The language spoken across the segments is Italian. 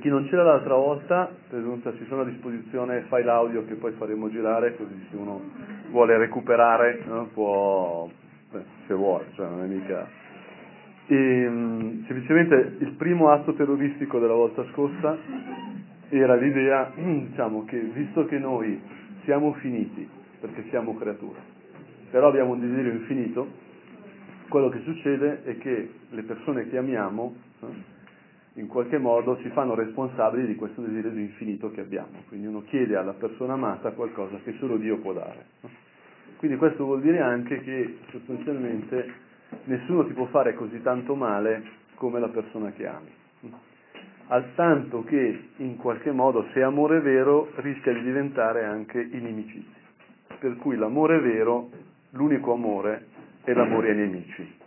chi non c'era l'altra volta, presunta, ci sono a disposizione file audio che poi faremo girare, così se uno vuole recuperare no, può, se vuole, cioè non è mica... E, ehm, semplicemente il primo atto terroristico della volta scorsa era l'idea, diciamo, che visto che noi siamo finiti, perché siamo creature, però abbiamo un desiderio infinito, quello che succede è che le persone che amiamo in qualche modo ci fanno responsabili di questo desiderio infinito che abbiamo. Quindi uno chiede alla persona amata qualcosa che solo Dio può dare. Quindi questo vuol dire anche che sostanzialmente nessuno ti può fare così tanto male come la persona che ami. Al tanto che in qualche modo se amore vero rischia di diventare anche inimicizia. Per cui l'amore vero, l'unico amore, è l'amore ai nemici.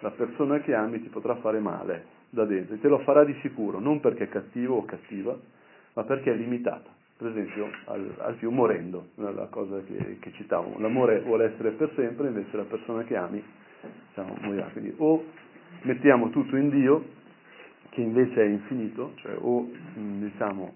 La persona che ami ti potrà fare male, da dentro e te lo farà di sicuro, non perché è cattivo o cattiva, ma perché è limitata. Per esempio al, al più morendo, la cosa che, che citavo, l'amore vuole essere per sempre, invece la persona che ami diciamo, morirà. Quindi o mettiamo tutto in Dio, che invece è infinito, cioè o diciamo,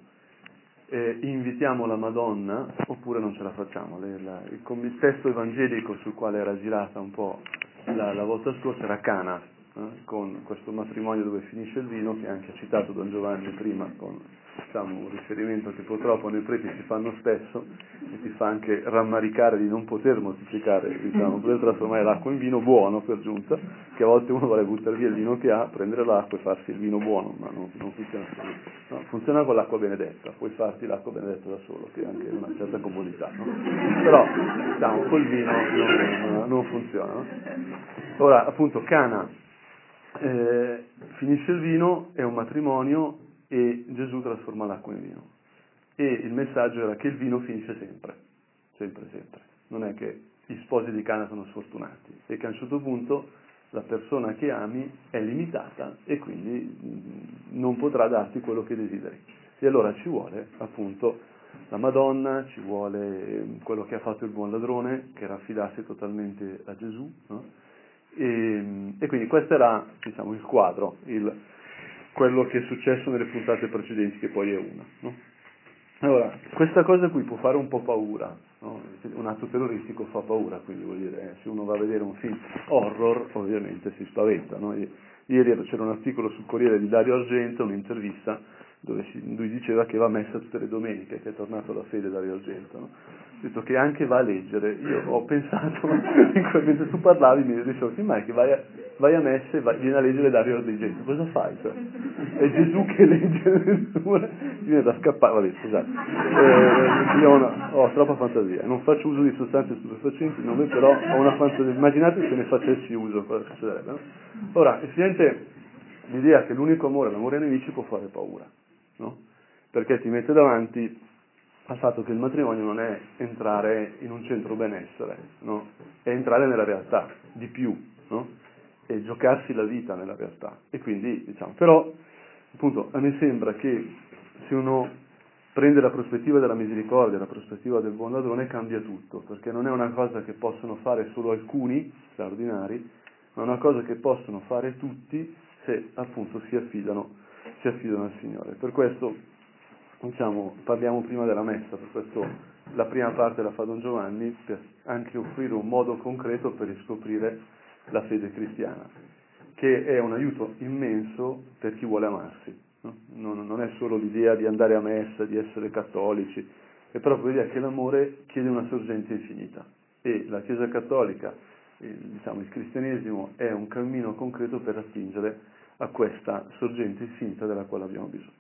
eh, invitiamo la Madonna oppure non ce la facciamo. Le, la, il, il, testo evangelico sul quale era girata un po' la, la volta scorsa era Cana, eh, con questo matrimonio dove finisce il vino, che anche ha citato Don Giovanni prima, con diciamo, un riferimento che purtroppo nei preti si fanno spesso e ti fa anche rammaricare di non poter moltiplicare, diciamo, poter trasformare l'acqua in vino buono per giunta, che a volte uno vuole buttare via il vino che ha, prendere l'acqua e farsi il vino buono, ma non, non funziona così. No, funziona con l'acqua benedetta, puoi farti l'acqua benedetta da solo, che è anche una certa comodità, no? però diciamo, col vino non, non, non funziona. No? Ora, appunto, Cana eh, finisce il vino, è un matrimonio e Gesù trasforma l'acqua in vino. E il messaggio era che il vino finisce sempre, sempre, sempre. Non è che gli sposi di Cana sono sfortunati, è che a un certo punto la persona che ami è limitata e quindi non potrà darti quello che desideri. E allora ci vuole appunto la Madonna, ci vuole quello che ha fatto il buon ladrone, che raffidasse totalmente a Gesù. No? E, e, quindi questo era diciamo, il quadro, il, quello che è successo nelle puntate precedenti, che poi è una. No? Allora, questa cosa qui può fare un po' paura, no? un atto terroristico fa paura, quindi vuol dire, eh, se uno va a vedere un film horror ovviamente si spaventa. No? Ieri c'era un articolo sul Corriere di Dario Argento, un'intervista, dove lui diceva che va messa tutte le domeniche, che è tornato alla fede Dario Argento. No? Detto che anche va a leggere. Io ho pensato, mentre tu parlavi mi dicevo, sì, è che vai a, vai a messa e vai, vieni a leggere Dario Argento, cosa fai? Cioè, è Gesù che legge le letture, viene da scappare, vabbè scusate, eh, io ho, una, ho, troppa fantasia, non faccio uso di sostanze stupefacenti, non però ho una fantasia, immaginate se ne facessi uso, cosa succederebbe, no? Ora, effettivamente l'idea che l'unico amore, l'amore ai nemici può fare paura no? perché ti mette davanti al fatto che il matrimonio non è entrare in un centro benessere, no? è entrare nella realtà, di più, no? e giocarsi la vita nella realtà. E quindi, diciamo, però, appunto, a me sembra che se uno prende la prospettiva della misericordia, la prospettiva del buon ladrone, cambia tutto, perché non è una cosa che possono fare solo alcuni straordinari, ma una cosa che possono fare tutti se appunto si affidano si affidano al Signore. Per questo diciamo, parliamo prima della messa, per questo la prima parte la fa Don Giovanni, per anche offrire un modo concreto per riscoprire la fede cristiana, che è un aiuto immenso per chi vuole amarsi. No? Non, non, è solo l'idea di andare a messa, di essere cattolici, è proprio l'idea che l'amore chiede una sorgente infinita e la Chiesa cattolica, il, diciamo, il cristianesimo è un cammino concreto per attingere a questa sorgente infinita della quale abbiamo bisogno.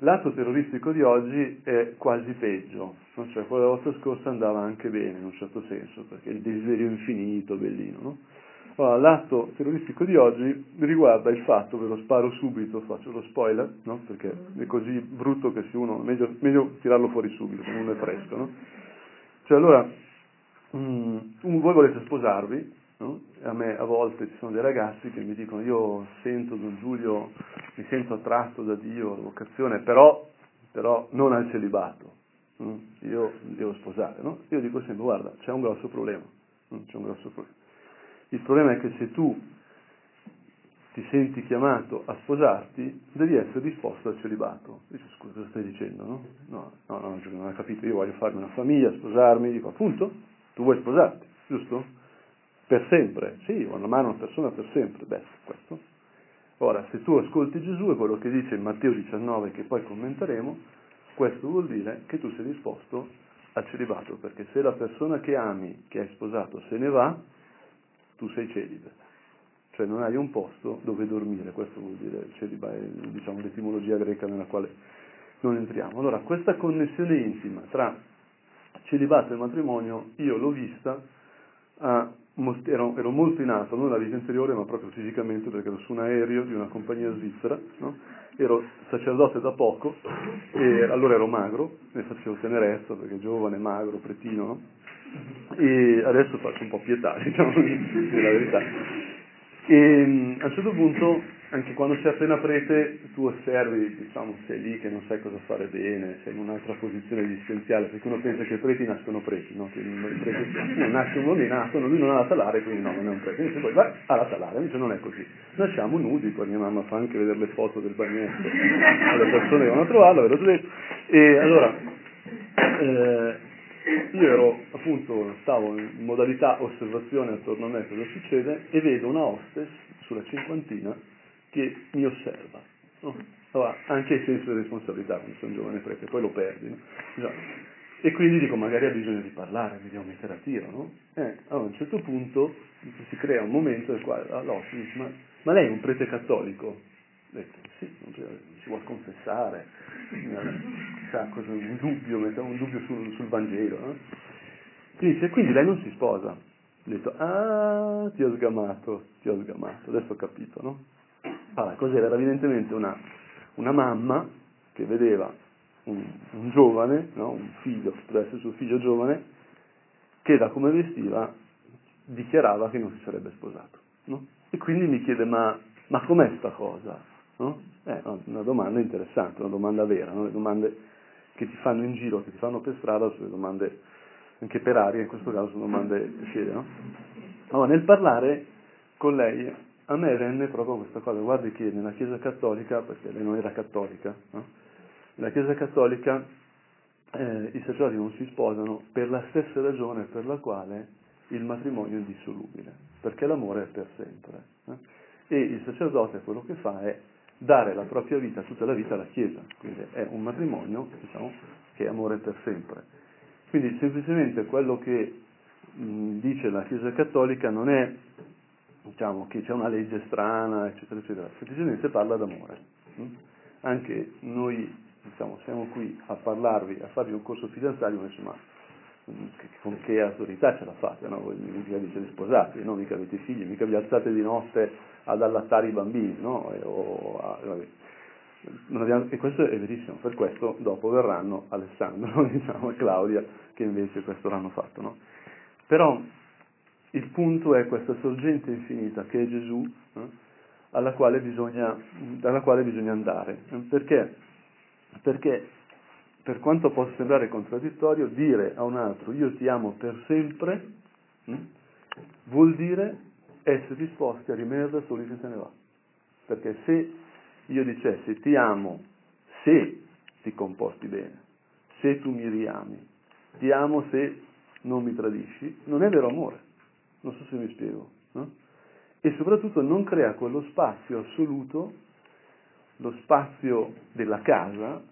L'atto terroristico di oggi è quasi peggio, no? cioè quello della volta scorsa andava anche bene in un certo senso, perché il desiderio infinito, bellino. No? Allora, l'atto terroristico di oggi riguarda il fatto, ve lo sparo subito, faccio lo spoiler, no? perché è così brutto che se uno, meglio, meglio tirarlo fuori subito, se non è fresco. No? Cioè allora, mm, voi volete sposarvi, No? A me a volte ci sono dei ragazzi che mi dicono io sento Don Giulio, mi sento attratto da Dio, la vocazione, però, però non al celibato, no? io devo sposare. No? Io dico sempre guarda, c'è un grosso problema, c'è un grosso problema. Il problema è che se tu ti senti chiamato a sposarti, devi essere disposto al celibato. Dice, scusa, cosa stai dicendo, no? No, no, no, non ho capito, io voglio farmi una famiglia, sposarmi, dico, appunto, tu vuoi sposarti, giusto? Per sempre, sì, vuoi amare una persona per sempre, beh, questo. Ora, se tu ascolti Gesù e quello che dice in Matteo 19, che poi commenteremo, questo vuol dire che tu sei disposto al celibato, perché se la persona che ami, che hai sposato, se ne va, tu sei celibe cioè non hai un posto dove dormire, questo vuol dire, cioè, diciamo, l'etimologia greca nella quale non entriamo. Allora, questa connessione intima tra celibato e matrimonio io l'ho vista, a, ero, ero, molto in alto, non nella vita interiore, ma proprio fisicamente, perché ero su un aereo di una compagnia svizzera, no? ero sacerdote da poco, e allora ero magro, ne facevo tenerezza, perché giovane, magro, pretino, no? e adesso faccio un po' pietà, diciamo, la verità. E mm, a un certo punto, anche quando sei appena prete, tu osservi, diciamo, sei lì che non sai cosa fare bene, sei in un'altra posizione esistenziale, perché uno pensa che i preti nascono preti, no? Che i preti non nascono lì, nascono, lui non ha la talare, quindi no, non è un prete. Invece poi vai alla talare, invece non è così. Nasciamo nudi, poi mia mamma fa anche vedere le foto del bagnetto alle persone che vanno a trovarlo, vedo E allora, eh, io ero appunto, stavo in modalità osservazione attorno a me cosa succede e vedo una hostess sulla cinquantina che mi osserva. No? Allora, anche il senso di responsabilità quando sono giovane perché poi lo perdi. No? E quindi dico, magari ha bisogno di parlare, devo mettere a tiro, no? Eh, allora a un certo punto si crea un momento nel quale dice, ma, ma lei è un prete cattolico? Ho detto, sì, si vuole confessare, chissà cosa, un dubbio, mettiamo un dubbio sul, sul Vangelo. No? Dice, quindi lei non si sposa. Ho detto, ah, ti ho sgamato, ti ho sgamato, adesso ho capito, no? Allora, cos'era? Era evidentemente una, una mamma che vedeva un, un giovane, no? un figlio, poteva essere suo figlio giovane, che da come vestiva dichiarava che non si sarebbe sposato. No? E quindi mi chiede, ma, ma com'è sta cosa? No? È una domanda interessante, una domanda vera, no? le domande che ti fanno in giro, che ti fanno per strada, sono domande anche per aria, in questo caso sono domande serie. No? Allora, nel parlare con lei, a me venne proprio questa cosa, guardi che nella Chiesa Cattolica, perché lei non era cattolica, no? nella Chiesa Cattolica eh, i sacerdoti non si sposano per la stessa ragione per la quale il matrimonio è indissolubile, perché l'amore è per sempre. Eh? E il sacerdote quello che fa è dare la propria vita, tutta la vita alla Chiesa, quindi è un matrimonio diciamo, che è amore per sempre. Quindi semplicemente quello che mh, dice la Chiesa Cattolica non è diciamo, che c'è una legge strana, eccetera, eccetera, semplicemente parla d'amore. Mh? Anche noi diciamo, siamo qui a parlarvi, a farvi un corso fidanzario, ma insomma, con che autorità ce la fate? No? Voi mica vi siete sposati, no? mica avete figli, mica vi alzate di notte ad allattare i bambini, no? e, a, abbiamo, e, questo è verissimo, per questo dopo verranno Alessandro diciamo, e Claudia che invece questo l'hanno fatto. No? Però il punto è questa sorgente infinita che è Gesù, eh, alla, quale bisogna, alla quale bisogna andare. Perché? Perché per quanto possa sembrare contraddittorio, dire a un altro io ti amo per sempre hm, vuol dire essere disposti a rimanere da soli se se ne va. Perché se io dicessi ti amo se ti comporti bene, se tu mi riami, ti amo se non mi tradisci, non è vero amore. Non so se mi spiego. No? E soprattutto non crea quello spazio assoluto, lo spazio della casa,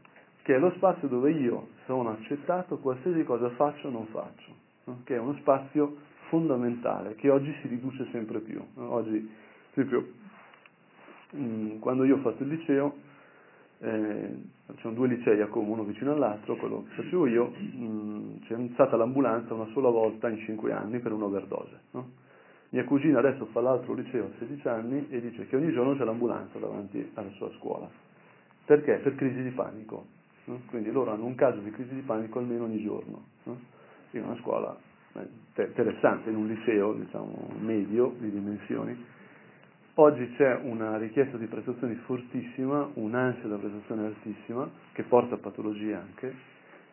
che è lo spazio dove io sono accettato qualsiasi cosa faccio o non faccio, no? che è uno spazio fondamentale che oggi si riduce sempre più. Oggi, per esempio, mm, quando io ho fatto il liceo, eh, c'erano due licei a Como, uno vicino all'altro, quello che facevo io, mh, c'è stata l'ambulanza una sola volta in cinque anni per un'overdose. No? Mia cugina adesso fa l'altro liceo a 16 anni e dice che ogni giorno c'è l'ambulanza davanti alla sua scuola. Perché? Per crisi di panico. No? Quindi loro hanno un caso di crisi di panico almeno ogni giorno. No? In una scuola interessante in un liceo diciamo, medio di dimensioni. Oggi c'è una richiesta di prestazioni fortissima, un'ansia da prestazione altissima, che porta a patologie anche,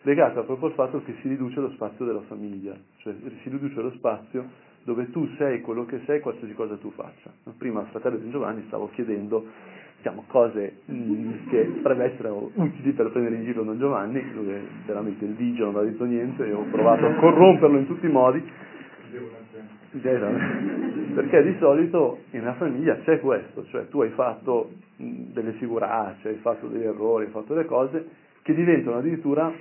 legata proprio al fatto che si riduce lo spazio della famiglia, cioè si riduce lo spazio dove tu sei quello che sei qualsiasi cosa tu faccia. Prima al fratello di Giovanni stavo chiedendo diciamo, cose mm, che potrebbero essere utili per prendere in giro Don Giovanni, dove veramente il vigio non ha detto niente e ho provato a corromperlo in tutti i modi. Perché di solito nella famiglia c'è questo, cioè tu hai fatto delle figuracce, hai fatto degli errori, hai fatto delle cose che diventano addirittura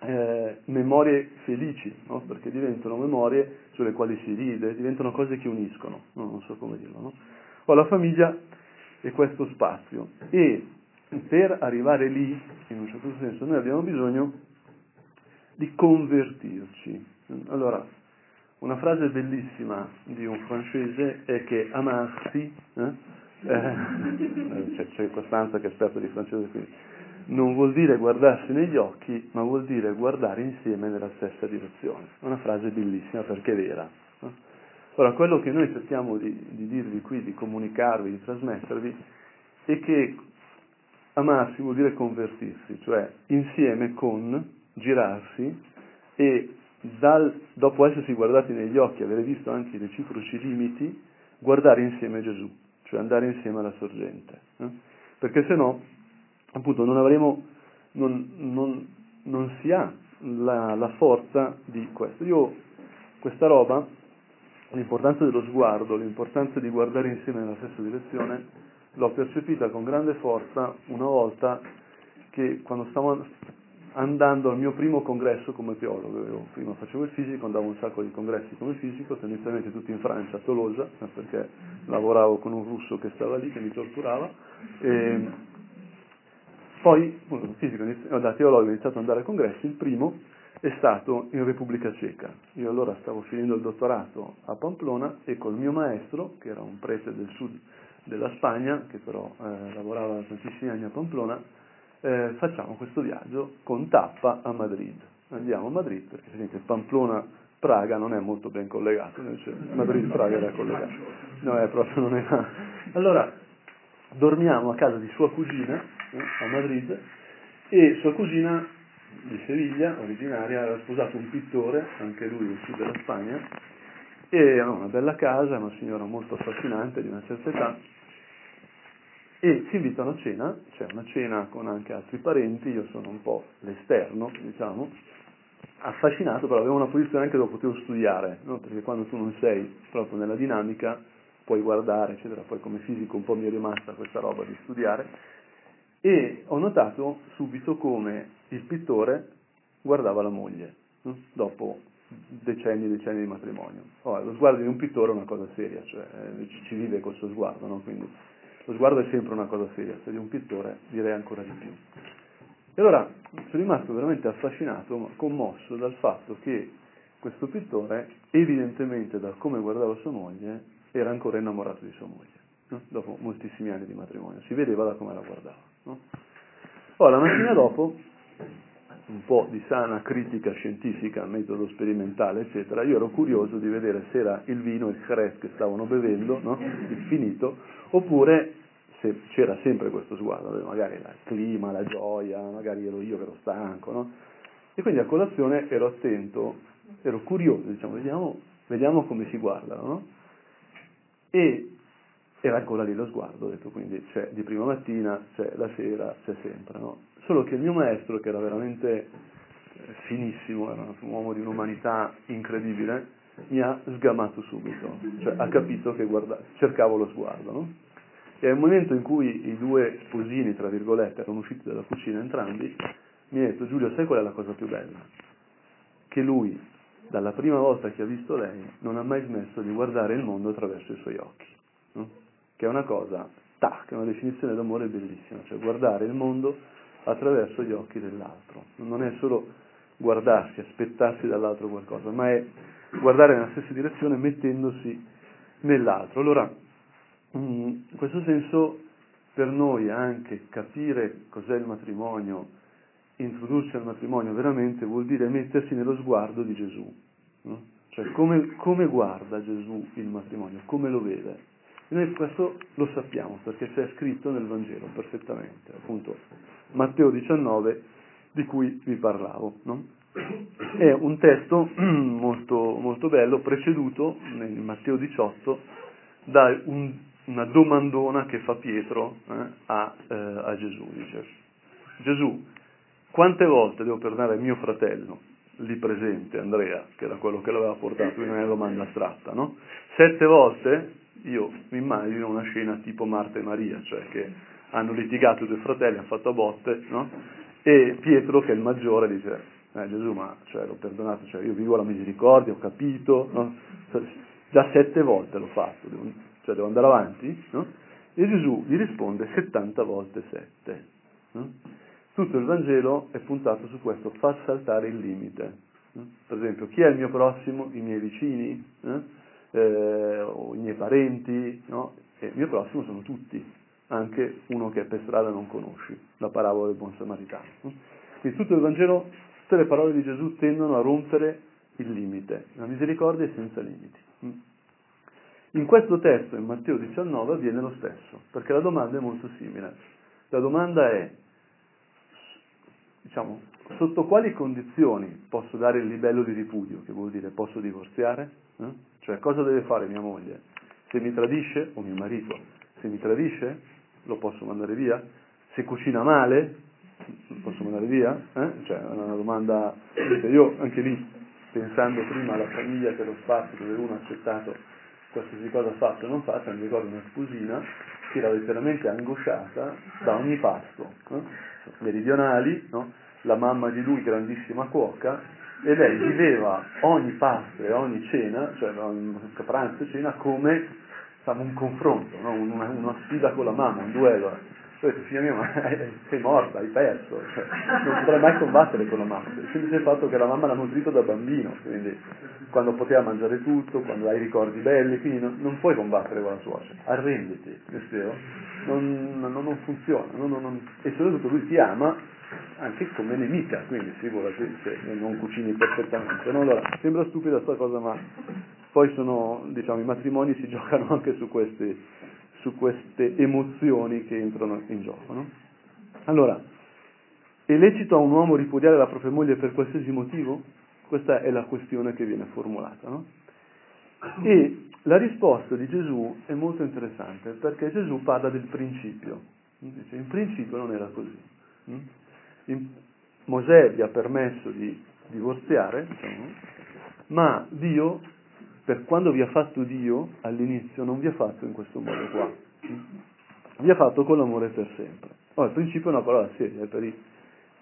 eh, memorie felici, no? perché diventano memorie sulle quali si ride, diventano cose che uniscono, no? non so come dirlo. No? O la famiglia è questo spazio e per arrivare lì, in un certo senso, noi abbiamo bisogno di convertirci. Allora, una frase bellissima di un francese è che amarsi, eh? Eh, c'è, c'è Costanza che è esperto di francese qui, non vuol dire guardarsi negli occhi, ma vuol dire guardare insieme nella stessa direzione. Una frase bellissima perché è vera. Ora, quello che noi cerchiamo di, di dirvi qui, di comunicarvi, di trasmettervi, è che amarsi vuol dire convertirsi, cioè insieme con, girarsi e dal, dopo essersi guardati negli occhi, avere visto anche i reciproci limiti, guardare insieme Gesù, cioè andare insieme alla sorgente. Eh? Perché se no appunto non avremo, non, non, non si ha la, la, forza di questo. Io questa roba, l'importanza dello sguardo, l'importanza di guardare insieme nella stessa direzione, l'ho percepita con grande forza una volta che quando stavo andando al mio primo congresso come teologo, io prima facevo il fisico, andavo un sacco di congressi come fisico, tendenzialmente tutti in Francia, a Tolosa, perché lavoravo con un russo che stava lì, che mi torturava, e poi, fisico, da teologo ho iniziato ad andare a congressi, il primo è stato in Repubblica Ceca. Io allora stavo finendo il dottorato a Pamplona e col mio maestro, che era un prete del sud della Spagna, che però eh, lavorava tantissimi anni a Pamplona, eh, facciamo questo viaggio con tappa a Madrid. Andiamo a Madrid perché vedete Pamplona Praga non è molto ben collegato, invece Madrid-Praga era collegato. No, è proprio non era. Allora, dormiamo a casa di sua cugina, a Madrid, e sua cugina di Seviglia, originaria, aveva sposato un pittore, anche lui del sud della Spagna, e aveva una bella casa, una signora molto affascinante di una certa età, e ci invitano a cena, c'è una cena con anche altri parenti, io sono un po' l'esterno, diciamo, affascinato, però avevo una posizione anche dove potevo studiare, no? perché quando tu non sei proprio nella dinamica puoi guardare, eccetera, poi come fisico un po' mi è rimasta questa roba di studiare, e ho notato subito come il pittore guardava la moglie, no? dopo decenni e decenni di matrimonio. Oh, lo sguardo di un pittore è una cosa seria, cioè eh, ci vive suo sguardo, no? quindi lo sguardo è sempre una cosa seria, se di un pittore direi ancora di più. E allora sono rimasto veramente affascinato, commosso dal fatto che questo pittore, evidentemente da come guardava sua moglie, era ancora innamorato di sua moglie, no? dopo moltissimi anni di matrimonio, si vedeva da come la guardava. No? Poi la mattina dopo, un po' di sana critica scientifica, metodo sperimentale, eccetera, io ero curioso di vedere se era il vino, il jerez che stavano bevendo, no? il finito, oppure se c'era sempre questo sguardo, magari il clima, la gioia, magari ero io che ero stanco, no? E quindi a colazione ero attento, ero curioso, diciamo, vediamo, vediamo come si guardano, no? E era ancora lì lo sguardo, ho detto quindi c'è di prima mattina, c'è la sera, c'è sempre, no? Solo che il mio maestro, che era veramente eh, finissimo, era un uomo di un'umanità incredibile, mi ha sgamato subito, cioè ha capito che guarda, cercavo lo sguardo, no? E al momento in cui i due sposini, tra virgolette, erano usciti dalla cucina entrambi, mi ha detto Giulio, sai qual è la cosa più bella? Che lui, dalla prima volta che ha visto lei, non ha mai smesso di guardare il mondo attraverso i suoi occhi. No? Che è una cosa, tac, è una definizione d'amore bellissima, cioè guardare il mondo attraverso gli occhi dell'altro. Non è solo guardarsi, aspettarsi dall'altro qualcosa, ma è guardare nella stessa direzione mettendosi nell'altro. Allora, in questo senso, per noi anche capire cos'è il matrimonio, introdursi al matrimonio veramente vuol dire mettersi nello sguardo di Gesù. No? Cioè come, come guarda Gesù il matrimonio, come lo vede. E noi questo lo sappiamo perché c'è scritto nel Vangelo perfettamente, appunto Matteo 19 di cui vi parlavo. No? è un testo molto, molto bello, preceduto nel Matteo 18 da un, una domandona che fa Pietro eh, a, eh, a Gesù. Dice, Gesù, quante volte devo perdonare mio fratello, lì presente, Andrea, che era quello che l'aveva portato, quindi non è una domanda astratta, no? Sette volte, io mi immagino una scena tipo Marta e Maria, cioè che hanno litigato due fratelli, hanno fatto botte, no? E Pietro, che è il maggiore, dice, eh, Gesù, ma cioè, l'ho perdonato, cioè, io vivo la misericordia, ho capito, no? già sette volte l'ho fatto, devo, cioè devo andare avanti, no? E Gesù gli risponde 70 volte 7. No? Tutto il Vangelo è puntato su questo, far saltare il limite. No? Per esempio, chi è il mio prossimo? I miei vicini, eh, o i miei parenti, no? E il mio prossimo sono tutti, anche uno che per strada non conosci, la parabola del buon samaritano. Quindi tutto il Vangelo Tutte le parole di Gesù tendono a rompere il limite, la misericordia è senza limiti. Mm. In questo testo, in Matteo 19, avviene lo stesso, perché la domanda è molto simile. La domanda è, diciamo, sotto quali condizioni posso dare il livello di ripudio, che vuol dire posso divorziare? Eh? Cioè cosa deve fare mia moglie? Se mi tradisce, o mio marito, se mi tradisce, lo posso mandare via? Se cucina male, posso mandare via? Eh? Cioè, è una domanda, io anche lì, pensando prima alla famiglia che lo spazio dove uno ha accettato qualsiasi cosa fatto e non fatto, mi ricordo una sposina che era letteralmente angosciata da ogni pasto, eh? meridionali, no? la mamma di lui grandissima cuoca, e lei viveva ogni pasto e ogni cena, cioè pranzo e cena, come diciamo, un confronto, no? una, una, sfida con la mamma, un duello. Ho detto, figlia mia, ma sei morta, hai perso, cioè, non potrai mai combattere con la mamma. Il semplice fatto che la mamma l'ha nutrito da bambino, quindi quando poteva mangiare tutto, quando hai ricordi belli, quindi non, non puoi combattere con la suocera, arrenditi, non, non, non, funziona, e soprattutto lui ti ama anche come nemica, quindi figurati se non cucini perfettamente. Allora, sembra stupida questa cosa, ma poi sono, diciamo, i matrimoni si giocano anche su questi su queste emozioni che entrano in gioco. No? Allora, è lecito a un uomo ripudiare la propria moglie per qualsiasi motivo? Questa è la questione che viene formulata. No? E la risposta di Gesù è molto interessante perché Gesù parla del principio. Dice, in principio non era così. In, Mosè vi ha permesso di divorziare, diciamo, ma Dio per quando vi ha fatto Dio all'inizio non vi ha fatto in questo modo qua, vi ha fatto con l'amore per sempre. Ora, il principio è una parola seria, per i,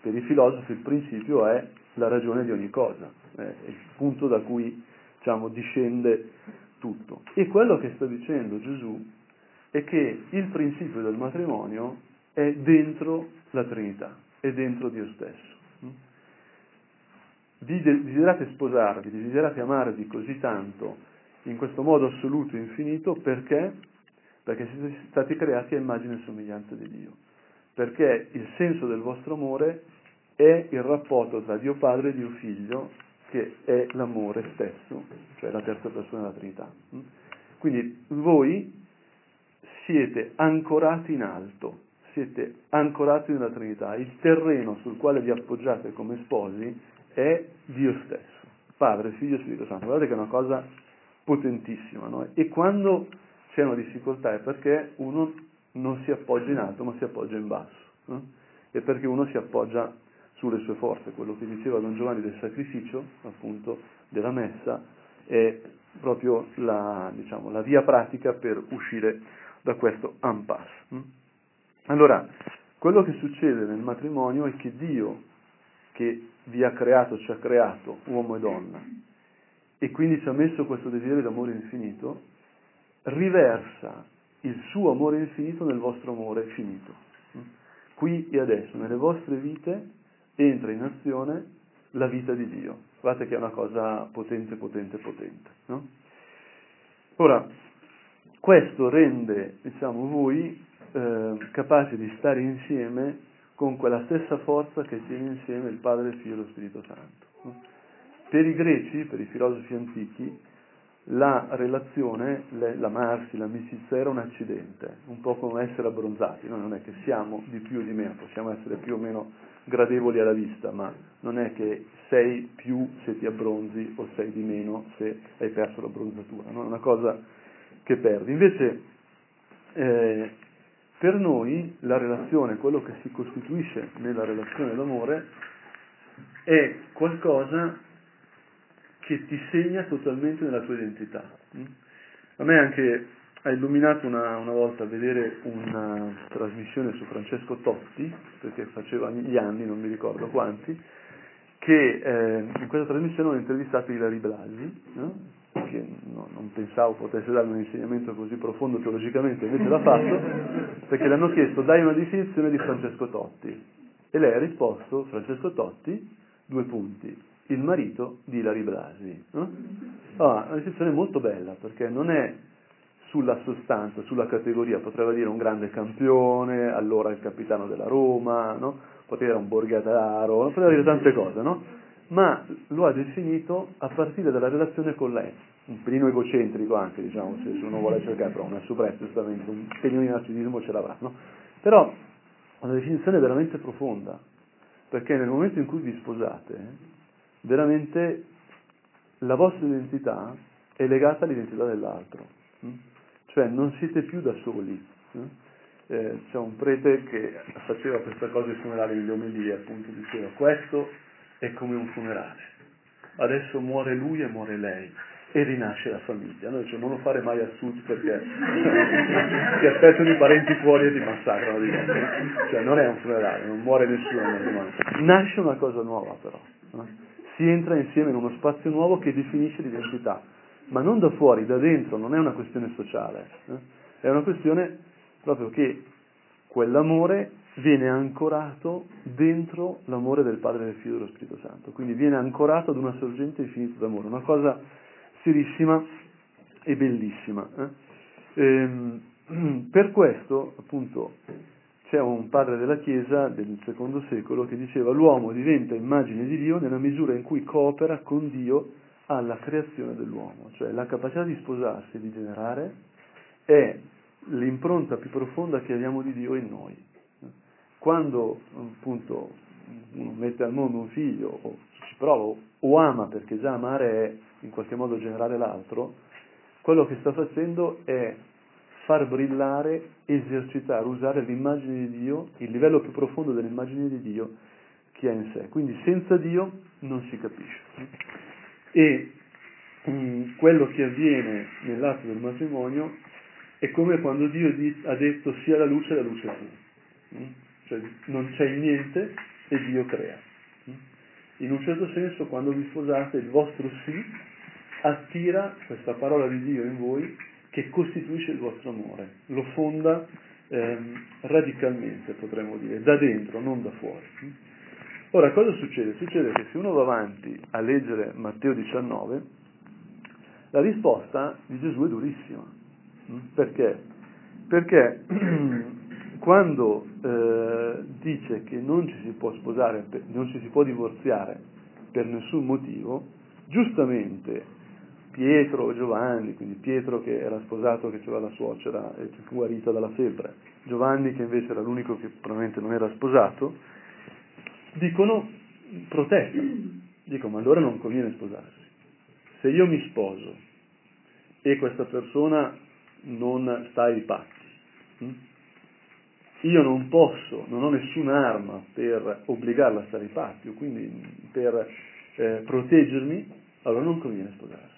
per i filosofi il principio è la ragione di ogni cosa, è il punto da cui diciamo, discende tutto. E quello che sta dicendo Gesù è che il principio del matrimonio è dentro la Trinità, è dentro Dio stesso desiderate sposarvi, desiderate amarvi così tanto, in questo modo assoluto e infinito, perché? Perché siete stati creati a immagine e somiglianza di Dio. Perché il senso del vostro amore è il rapporto tra Dio Padre e Dio Figlio, che è l'amore stesso, cioè la terza persona della Trinità. Quindi voi siete ancorati in alto, siete ancorati nella Trinità, il terreno sul quale vi appoggiate come sposi è Dio stesso, Padre, Figlio e Spirito Santo. Guardate che è una cosa potentissima, no? E quando c'è una difficoltà è perché uno non si appoggia in alto, ma si appoggia in basso. No? E perché uno si appoggia sulle sue forze. Quello che diceva Don Giovanni del sacrificio, appunto, della messa, è proprio la, diciamo, la via pratica per uscire da questo impasse. Allora, quello che succede nel matrimonio è che Dio che vi ha creato, ci ha creato, uomo e donna, e quindi ci ha messo questo desiderio d'amore infinito, riversa il suo amore infinito nel vostro amore finito. Qui e adesso, nelle vostre vite, entra in azione la vita di Dio. Guardate che è una cosa potente, potente, potente. No? Ora, questo rende, diciamo, voi eh, capaci di stare insieme con quella stessa forza che tiene insieme il Padre, il Figlio e lo Spirito Santo. Per i greci, per i filosofi antichi, la relazione, l'amarsi, l'amicizia era un accidente, un po' come essere abbronzati, noi non è che siamo di più o di meno, possiamo essere più o meno gradevoli alla vista, ma non è che sei più se ti abbronzi o sei di meno se hai perso l'abbronzatura, no? è una cosa che perdi. Invece eh, per noi la relazione, quello che si costituisce nella relazione d'amore, è qualcosa che ti segna totalmente nella tua identità. Mm? A me anche ha illuminato una, una volta vedere una trasmissione su Francesco Totti, perché faceva gli anni, non mi ricordo quanti, che eh, in questa trasmissione ho intervistato Ilari Blasi, no? Che no, non pensavo potesse dare un insegnamento così profondo teologicamente, invece l'ha fatto, perché le hanno chiesto dai una definizione di Francesco Totti. E lei ha risposto, Francesco Totti, due punti, il marito di Ilari Blasi. No? Allora, una descrizione molto bella perché non è sulla sostanza, sulla categoria, potrebbe dire un grande campione, allora il capitano della Roma, no? poteva dire un borgataro, poteva dire tante cose, no? ma lo ha definito a partire dalla relazione con lei, un pelino egocentrico anche, diciamo, se uno vuole cercare, però una suprezza, giustamente, un pelino di narcisismo ce l'avrà, no? però una definizione veramente profonda, perché nel momento in cui vi sposate, veramente la vostra identità è legata all'identità dell'altro, mm? cioè non siete più da soli. Mm? Eh, c'è un prete che faceva questa cosa ai funerali nelle omelie, appunto diceva questo è come un funerale, adesso muore lui e muore lei e rinasce la famiglia. Noi cioè, non lo fare mai al sud perché ti aspettano i parenti fuori e ti massacrano di. Cioè non è un funerale, non muore nessuno. Nasce una cosa nuova però. No? si entra insieme in uno spazio nuovo che definisce l'identità, ma non da fuori, da dentro, non è una questione sociale, eh? è una questione proprio che quell'amore viene ancorato dentro l'amore del Padre, del Figlio e dello Spirito Santo, quindi viene ancorato ad una sorgente infinita d'amore, una cosa serissima e bellissima. Eh? Ehm, per questo, appunto, c'è un padre della Chiesa del secondo secolo che diceva l'uomo diventa immagine di Dio nella misura in cui coopera con Dio alla creazione dell'uomo, cioè la capacità di sposarsi e di generare è l'impronta più profonda che abbiamo di Dio in noi. Quando appunto uno mette al mondo un figlio o prova o ama perché già amare è in qualche modo generare l'altro, quello che sta facendo è far brillare, esercitare, usare l'immagine di Dio, il livello più profondo dell'immagine di Dio che ha in sé. Quindi senza Dio non si capisce. E mm, quello che avviene nell'atto del matrimonio è come quando Dio ha detto sia la luce la luce fu. Mm? Cioè non c'è niente e Dio crea. In un certo senso quando vi sposate il vostro sì attira questa parola di Dio in voi che costituisce il vostro amore, lo fonda ehm, radicalmente, potremmo dire, da dentro, non da fuori. Ora, cosa succede? Succede che se uno va avanti a leggere Matteo 19, la risposta di Gesù è durissima. Perché? Perché quando eh, dice che non ci si può sposare, non ci si può divorziare per nessun motivo, giustamente Pietro Giovanni, quindi Pietro che era sposato, che aveva la suocera e fu guarita dalla febbre, Giovanni che invece era l'unico che probabilmente non era sposato, dicono protesta, dicono ma allora non conviene sposarsi. Se io mi sposo e questa persona non sta ai patti, hm? Io non posso, non ho nessuna arma per obbligarla a stare ai patti, o quindi per eh, proteggermi, allora non conviene sposarsi.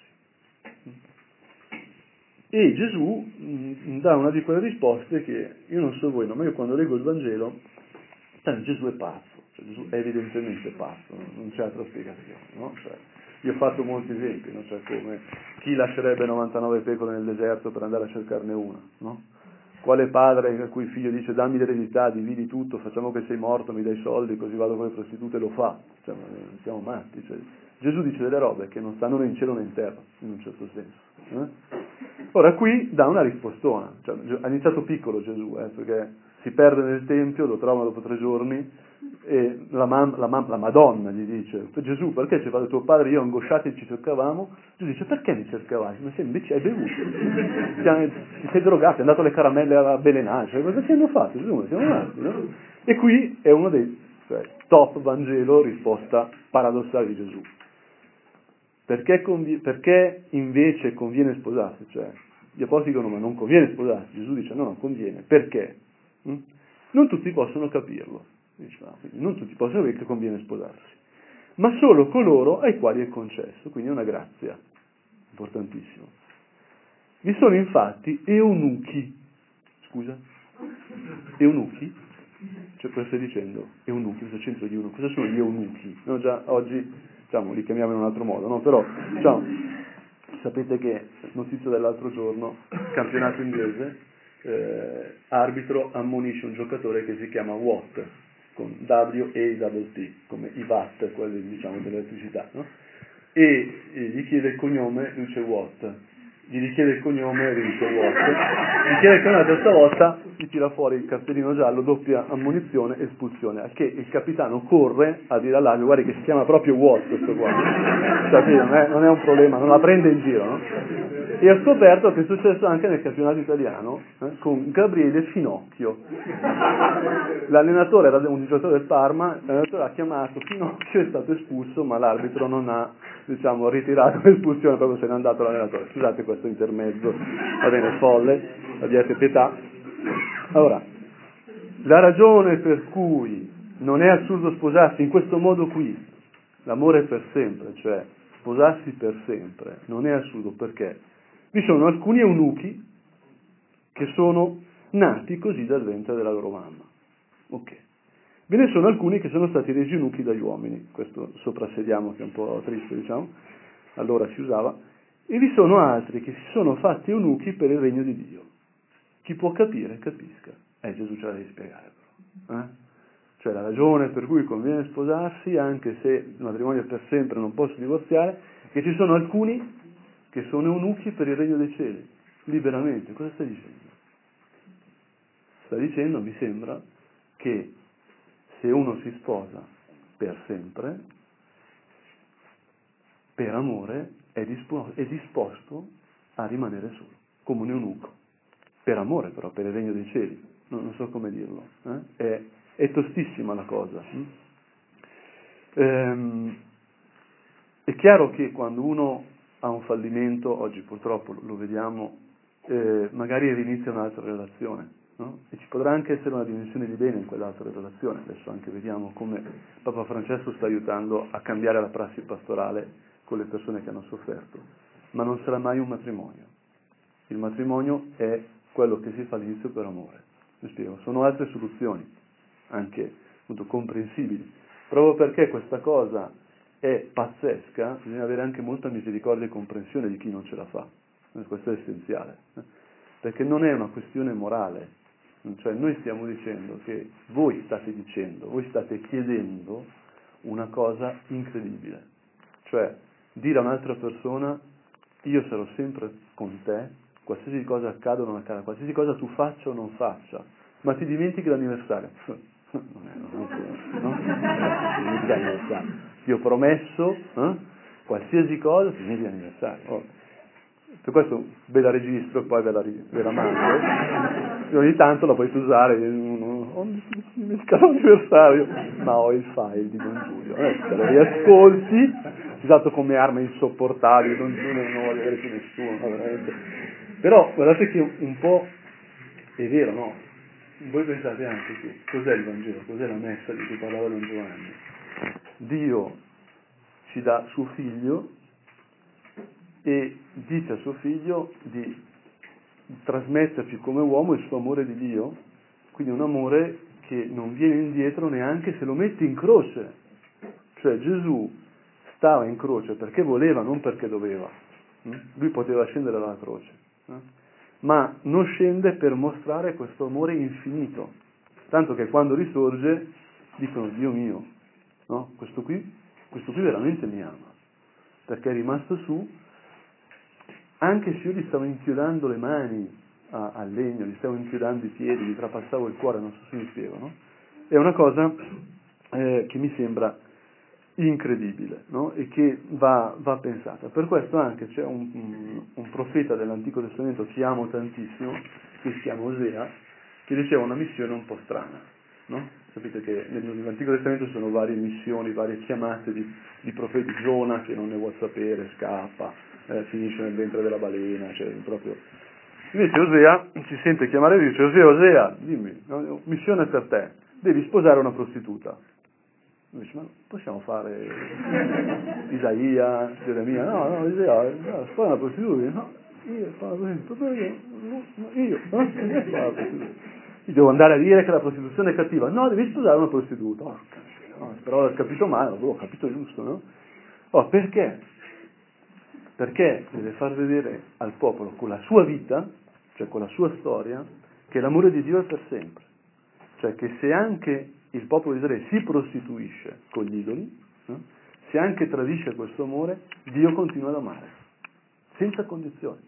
E Gesù mh, mm, dà una di quelle risposte che io non so voi, no, ma io quando leggo il Vangelo, eh, Gesù è pazzo, cioè, Gesù è evidentemente pazzo, non c'è altra spiegazione. No? Cioè, io ho fatto molti esempi, no? cioè come chi lascerebbe 99 pecore nel deserto per andare a cercarne una? No? Quale padre a cui il figlio dice dammi l'eredità, dividi tutto, facciamo che sei morto, mi dai soldi, così vado con le prostitute e lo fa? Cioè, siamo matti. Cioè, Gesù dice delle robe che non stanno né in cielo né in terra, in un certo senso. Eh? Ora qui dà una rispostona, cioè, ha iniziato piccolo Gesù, eh, perché si perde nel Tempio, lo trovano dopo tre giorni, e la, mam, la, mam, la, Madonna gli dice, Gesù perché ci vado tuo padre io angosciati ci cercavamo? Gesù dice perché mi cercavai? Ma se invece hai bevuto, ti sei drogato, è andato alle caramelle avvelenate, cioè, cosa ti hanno fatto? Gesù, siamo nati, no? E qui è uno dei cioè, top Vangelo risposta paradossale di Gesù. Perché, convi- perché invece conviene sposarsi? Cioè, gli apostoli dicono ma non conviene sposarsi, Gesù dice no, non conviene, perché? Hm? Non tutti possono capirlo, diciamo, non tutti possono capire che conviene sposarsi, ma solo coloro ai quali è concesso, quindi è una grazia, importantissimo. Vi sono infatti eunuchi, scusa, eunuchi? Cioè cosa stai dicendo? Eunuchi, cosa c'entra di uno? Cosa sono gli eunuchi? No, già oggi diciamo, li chiamiamo in un altro modo, no? Però diciamo, sapete che, notizia dell'altro giorno, campionato inglese, eh, arbitro ammonisce un giocatore che si chiama Watt, con W-A-T, come i watt, quelli diciamo dell'elettricità, no? e, e, gli chiede il cognome, lui dice Watt, gli richiede il cognome e dice Watt, gli chiede il cognome la terza volta, gli tira fuori il cartellino giallo, doppia ammonizione, espulsione, a che il capitano corre a dire all'arbitro, guarda che si chiama proprio Watt questo qua, cioè, non, è, non è un problema, non la prende in giro, no? E ho scoperto che è successo anche nel campionato italiano eh, con Gabriele Finocchio. L'allenatore era un giocatore del Parma, l'allenatore ha chiamato Finocchio, è stato espulso, ma l'arbitro non ha diciamo, ritirato l'espulsione, proprio se n'è andato l'allenatore. Scusate questo intermezzo, va bene, folle, abbiate pietà. Allora, la ragione per cui non è assurdo sposarsi in questo modo qui, l'amore è per sempre, cioè sposarsi per sempre, non è assurdo perché vi sono alcuni eunuchi che sono nati così dal ventre della loro mamma. Ok. Ve ne sono alcuni che sono stati resi eunuchi dagli uomini, questo soprassediamo che è un po' triste, diciamo, allora si usava, e vi sono altri che si sono fatti eunuchi per il regno di Dio. Chi può capire, capisca. Eh, Gesù ce la devi spiegare però. Eh? Cioè la ragione per cui conviene sposarsi, anche se il matrimonio è per sempre, non posso divorziare, che ci sono alcuni che sono eunuchi per il regno dei cieli, liberamente. Cosa sta dicendo? Sta dicendo, mi sembra, che se uno si sposa per sempre, per amore, è disposto, è disposto a rimanere solo, come un eunuco. Per amore però, per il regno dei cieli. Non, non so come dirlo. Eh? È, è, tostissima la cosa. Hm? Ehm, è chiaro che quando uno ha un fallimento, oggi purtroppo lo vediamo, eh, magari rinizia un'altra relazione. No? E ci potrà anche essere una dimensione di bene in quell'altra relazione. Adesso anche vediamo come Papa Francesco sta aiutando a cambiare la prassi pastorale con le persone che hanno sofferto. Ma non sarà mai un matrimonio. Il matrimonio è quello che si fa all'inizio per amore. Mi spiego, sono altre soluzioni, anche appunto, comprensibili, proprio perché questa cosa è pazzesca, bisogna avere anche molta misericordia e comprensione di chi non ce la fa. Questo è essenziale, eh. perché non è una questione morale, cioè noi stiamo dicendo che voi state dicendo, voi state chiedendo una cosa incredibile, cioè dire a un'altra persona io sarò sempre con te, qualsiasi cosa accada o non accada, qualsiasi cosa tu faccia o non faccia, ma ti dimentichi l'anniversario. Non è, non no? Dimentichi l'anniversario ti ho promesso eh, qualsiasi cosa, di anniversario. Oh. Per questo ve la registro e poi ve la, ve la mando. E ogni tanto la potete usare, ho dimenticato l'anniversario, ma ho il file di Don Giulio. Eh, lo riascolti, usato come arma insopportabile, Don Giulio non vuole avere più nessuno, veramente. Però guardate che un po' è vero, no? Voi pensate anche che cos'è il Vangelo, cos'è la messa di cui parlava Don Giovanni? Dio ci dà suo figlio e dice a suo figlio di trasmetterci come uomo il suo amore di Dio, quindi un amore che non viene indietro neanche se lo metti in croce. Cioè Gesù stava in croce perché voleva, non perché doveva. Mm? Lui poteva scendere dalla croce, eh? Ma non scende per mostrare questo amore infinito. Tanto che quando risorge dicono Dio mio, No? Questo, qui, questo qui veramente mi ama, perché è rimasto su, anche se io gli stavo inchiodando le mani a, al legno, gli stavo inchiodando i piedi, gli trapassavo il cuore, non so se mi spiego, no? È una cosa eh, che mi sembra incredibile no? e che va, va, pensata. Per questo anche c'è un, un, profeta dell'Antico Testamento che amo tantissimo, che si chiama Osea, che riceve una missione un po' strana. No? Sapete che nell'Antico Testamento ci sono varie missioni, varie chiamate di, di profeti, Giona che non ne vuole sapere, scappa, eh, finisce nel ventre della balena, cioè proprio... Invece Osea si sente chiamare e dice Osea, Osea, dimmi, missione per te, devi sposare una prostituta. Dice, ma possiamo fare Isaia, Geremia? No, no, Isaia, no, sposa una prostituta? No, io sposa una prostituta, io, io, no, io sposa una prostituta. Io devo andare a dire che la prostituzione è cattiva? No, devi sposare una prostituta. Oh, no, spero di capito male, ho capito giusto, no? Oh, perché? Perché deve far vedere al popolo con la sua vita, cioè con la sua storia, che l'amore di Dio è per sempre. Cioè che se anche il popolo di Israele si prostituisce con gli idoli, no? se anche tradisce questo amore, Dio continua ad amare, senza condizioni.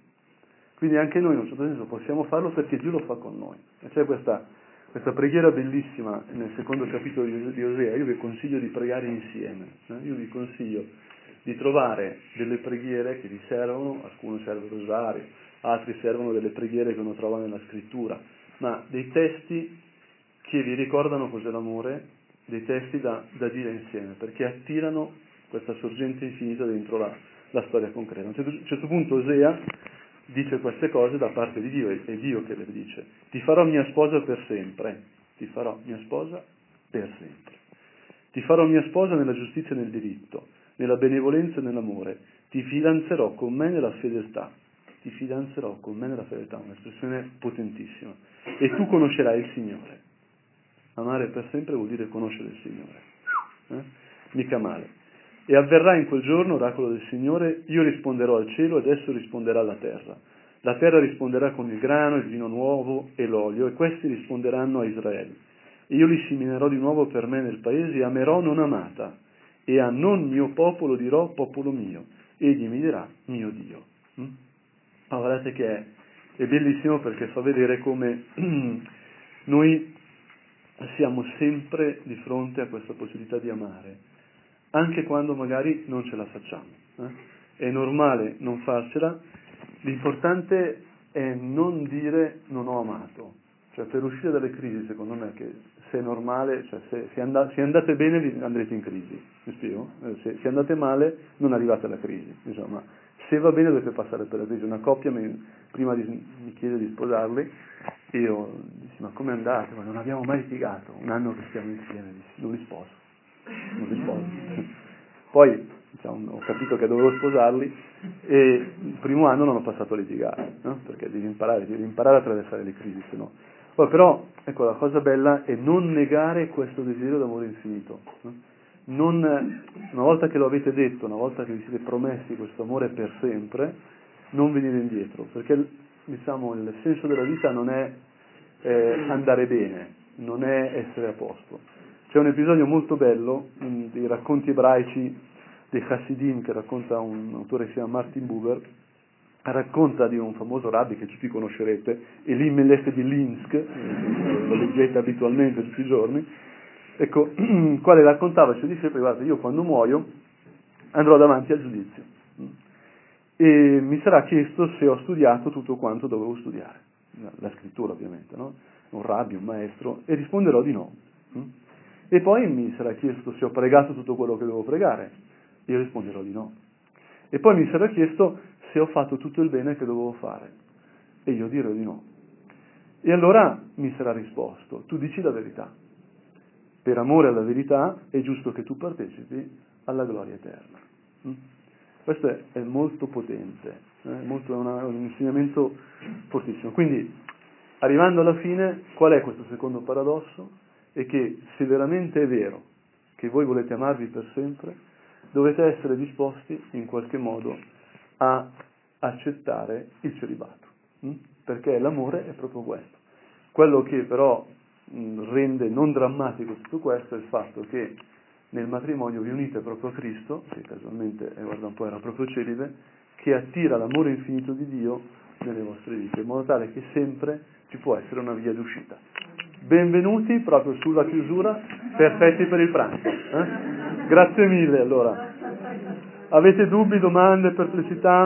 Quindi anche noi in un certo senso possiamo farlo perché Dio lo fa con noi. E c'è questa, questa preghiera bellissima nel secondo capitolo di Osea, io vi consiglio di pregare insieme, eh? io vi consiglio di trovare delle preghiere che vi servono, alcune serve il rosario, altri servono delle preghiere che uno trova nella scrittura, ma dei testi che vi ricordano cos'è l'amore, dei testi da, da dire insieme, perché attirano questa sorgente infinita dentro la, la storia concreta. A un certo, certo punto Osea dice queste cose da parte di Dio, è Dio che le dice, ti farò mia sposa per sempre, ti farò mia sposa per sempre. Ti farò mia sposa nella giustizia e nel diritto, nella benevolenza e nell'amore, ti fidanzerò con me nella fedeltà, ti fidanzerò con me nella fedeltà, un'espressione potentissima, e tu conoscerai il Signore. Amare per sempre vuol dire conoscere il Signore. Eh? Mica male. E avverrà in quel giorno, oracolo del Signore, io risponderò al cielo ed esso risponderà alla terra. La terra risponderà con il grano, il vino nuovo e l'olio, e questi risponderanno a Israele. E io li seminerò di nuovo per me nel paese, e amerò non amata, e a non mio popolo dirò popolo mio, egli mi dirà mio Dio. Mm? Ah, guardate che è, è bellissimo perché fa vedere come noi siamo sempre di fronte a questa possibilità di amare, anche quando magari non ce la facciamo. Eh? È normale non farcela, l'importante è non dire non ho amato, cioè per uscire dalle crisi secondo me che se è normale, cioè se, se, and- se andate bene andrete in crisi, mi spiego? Eh, se, se, andate male non arrivate alla crisi, insomma, se va bene dovete passare per la crisi. Una coppia mi, prima di, mi chiede di sposarli io dissi, ma come andate? Ma non abbiamo mai litigato, un anno che stiamo insieme, dissi, non li sposo, non li sposo. Poi diciamo, ho capito che dovevo sposarli e il primo anno non ho passato a litigare, no? perché devi imparare, devi imparare a attraversare le crisi, se no. Poi, però, ecco, la cosa bella è non negare questo desiderio d'amore infinito. No? Non, una volta che lo avete detto, una volta che vi siete promessi questo amore per sempre, non venire indietro, perché diciamo, il senso della vita non è eh, andare bene, non è essere a posto. C'è un episodio molto bello in, dei racconti ebraici dei Hasidim che racconta un autore che si chiama Martin Buber, racconta di un famoso rabbi che tutti conoscerete, Elie Melech di Linsk, eh, lo leggete abitualmente tutti i giorni, ecco, quale raccontava ai suoi discepoli, guarda, io quando muoio andrò davanti al giudizio e mi sarà chiesto se ho studiato tutto quanto dovevo studiare, la scrittura ovviamente, no? un rabbio, un maestro, e risponderò di no. Mm? E poi mi sarà chiesto se ho pregato tutto quello che dovevo pregare, io risponderò di no. E poi mi sarà chiesto se ho fatto tutto il bene che dovevo fare, e io dirò di no. E allora mi sarà risposto, tu dici la verità. Per amore alla verità è giusto che tu partecipi alla gloria eterna. Mm? Questo è molto potente, eh, molto, una, un insegnamento fortissimo. Quindi, arrivando alla fine, qual è questo secondo paradosso? È che se veramente è vero che voi volete amarvi per sempre, dovete essere disposti in qualche modo a accettare il celibato, hm? perché l'amore è proprio questo. Quello che però mh, rende non drammatico tutto questo è il fatto che nel matrimonio vi unite proprio a Cristo, che casualmente eh, guarda un po' era proprio celibe, che attira l'amore infinito di Dio nelle vostre vite, in modo tale che sempre ci può essere una via d'uscita. Benvenuti proprio sulla chiusura Perfetti per il pranzo. Eh? Grazie mille allora. Avete dubbi, domande, perplessità?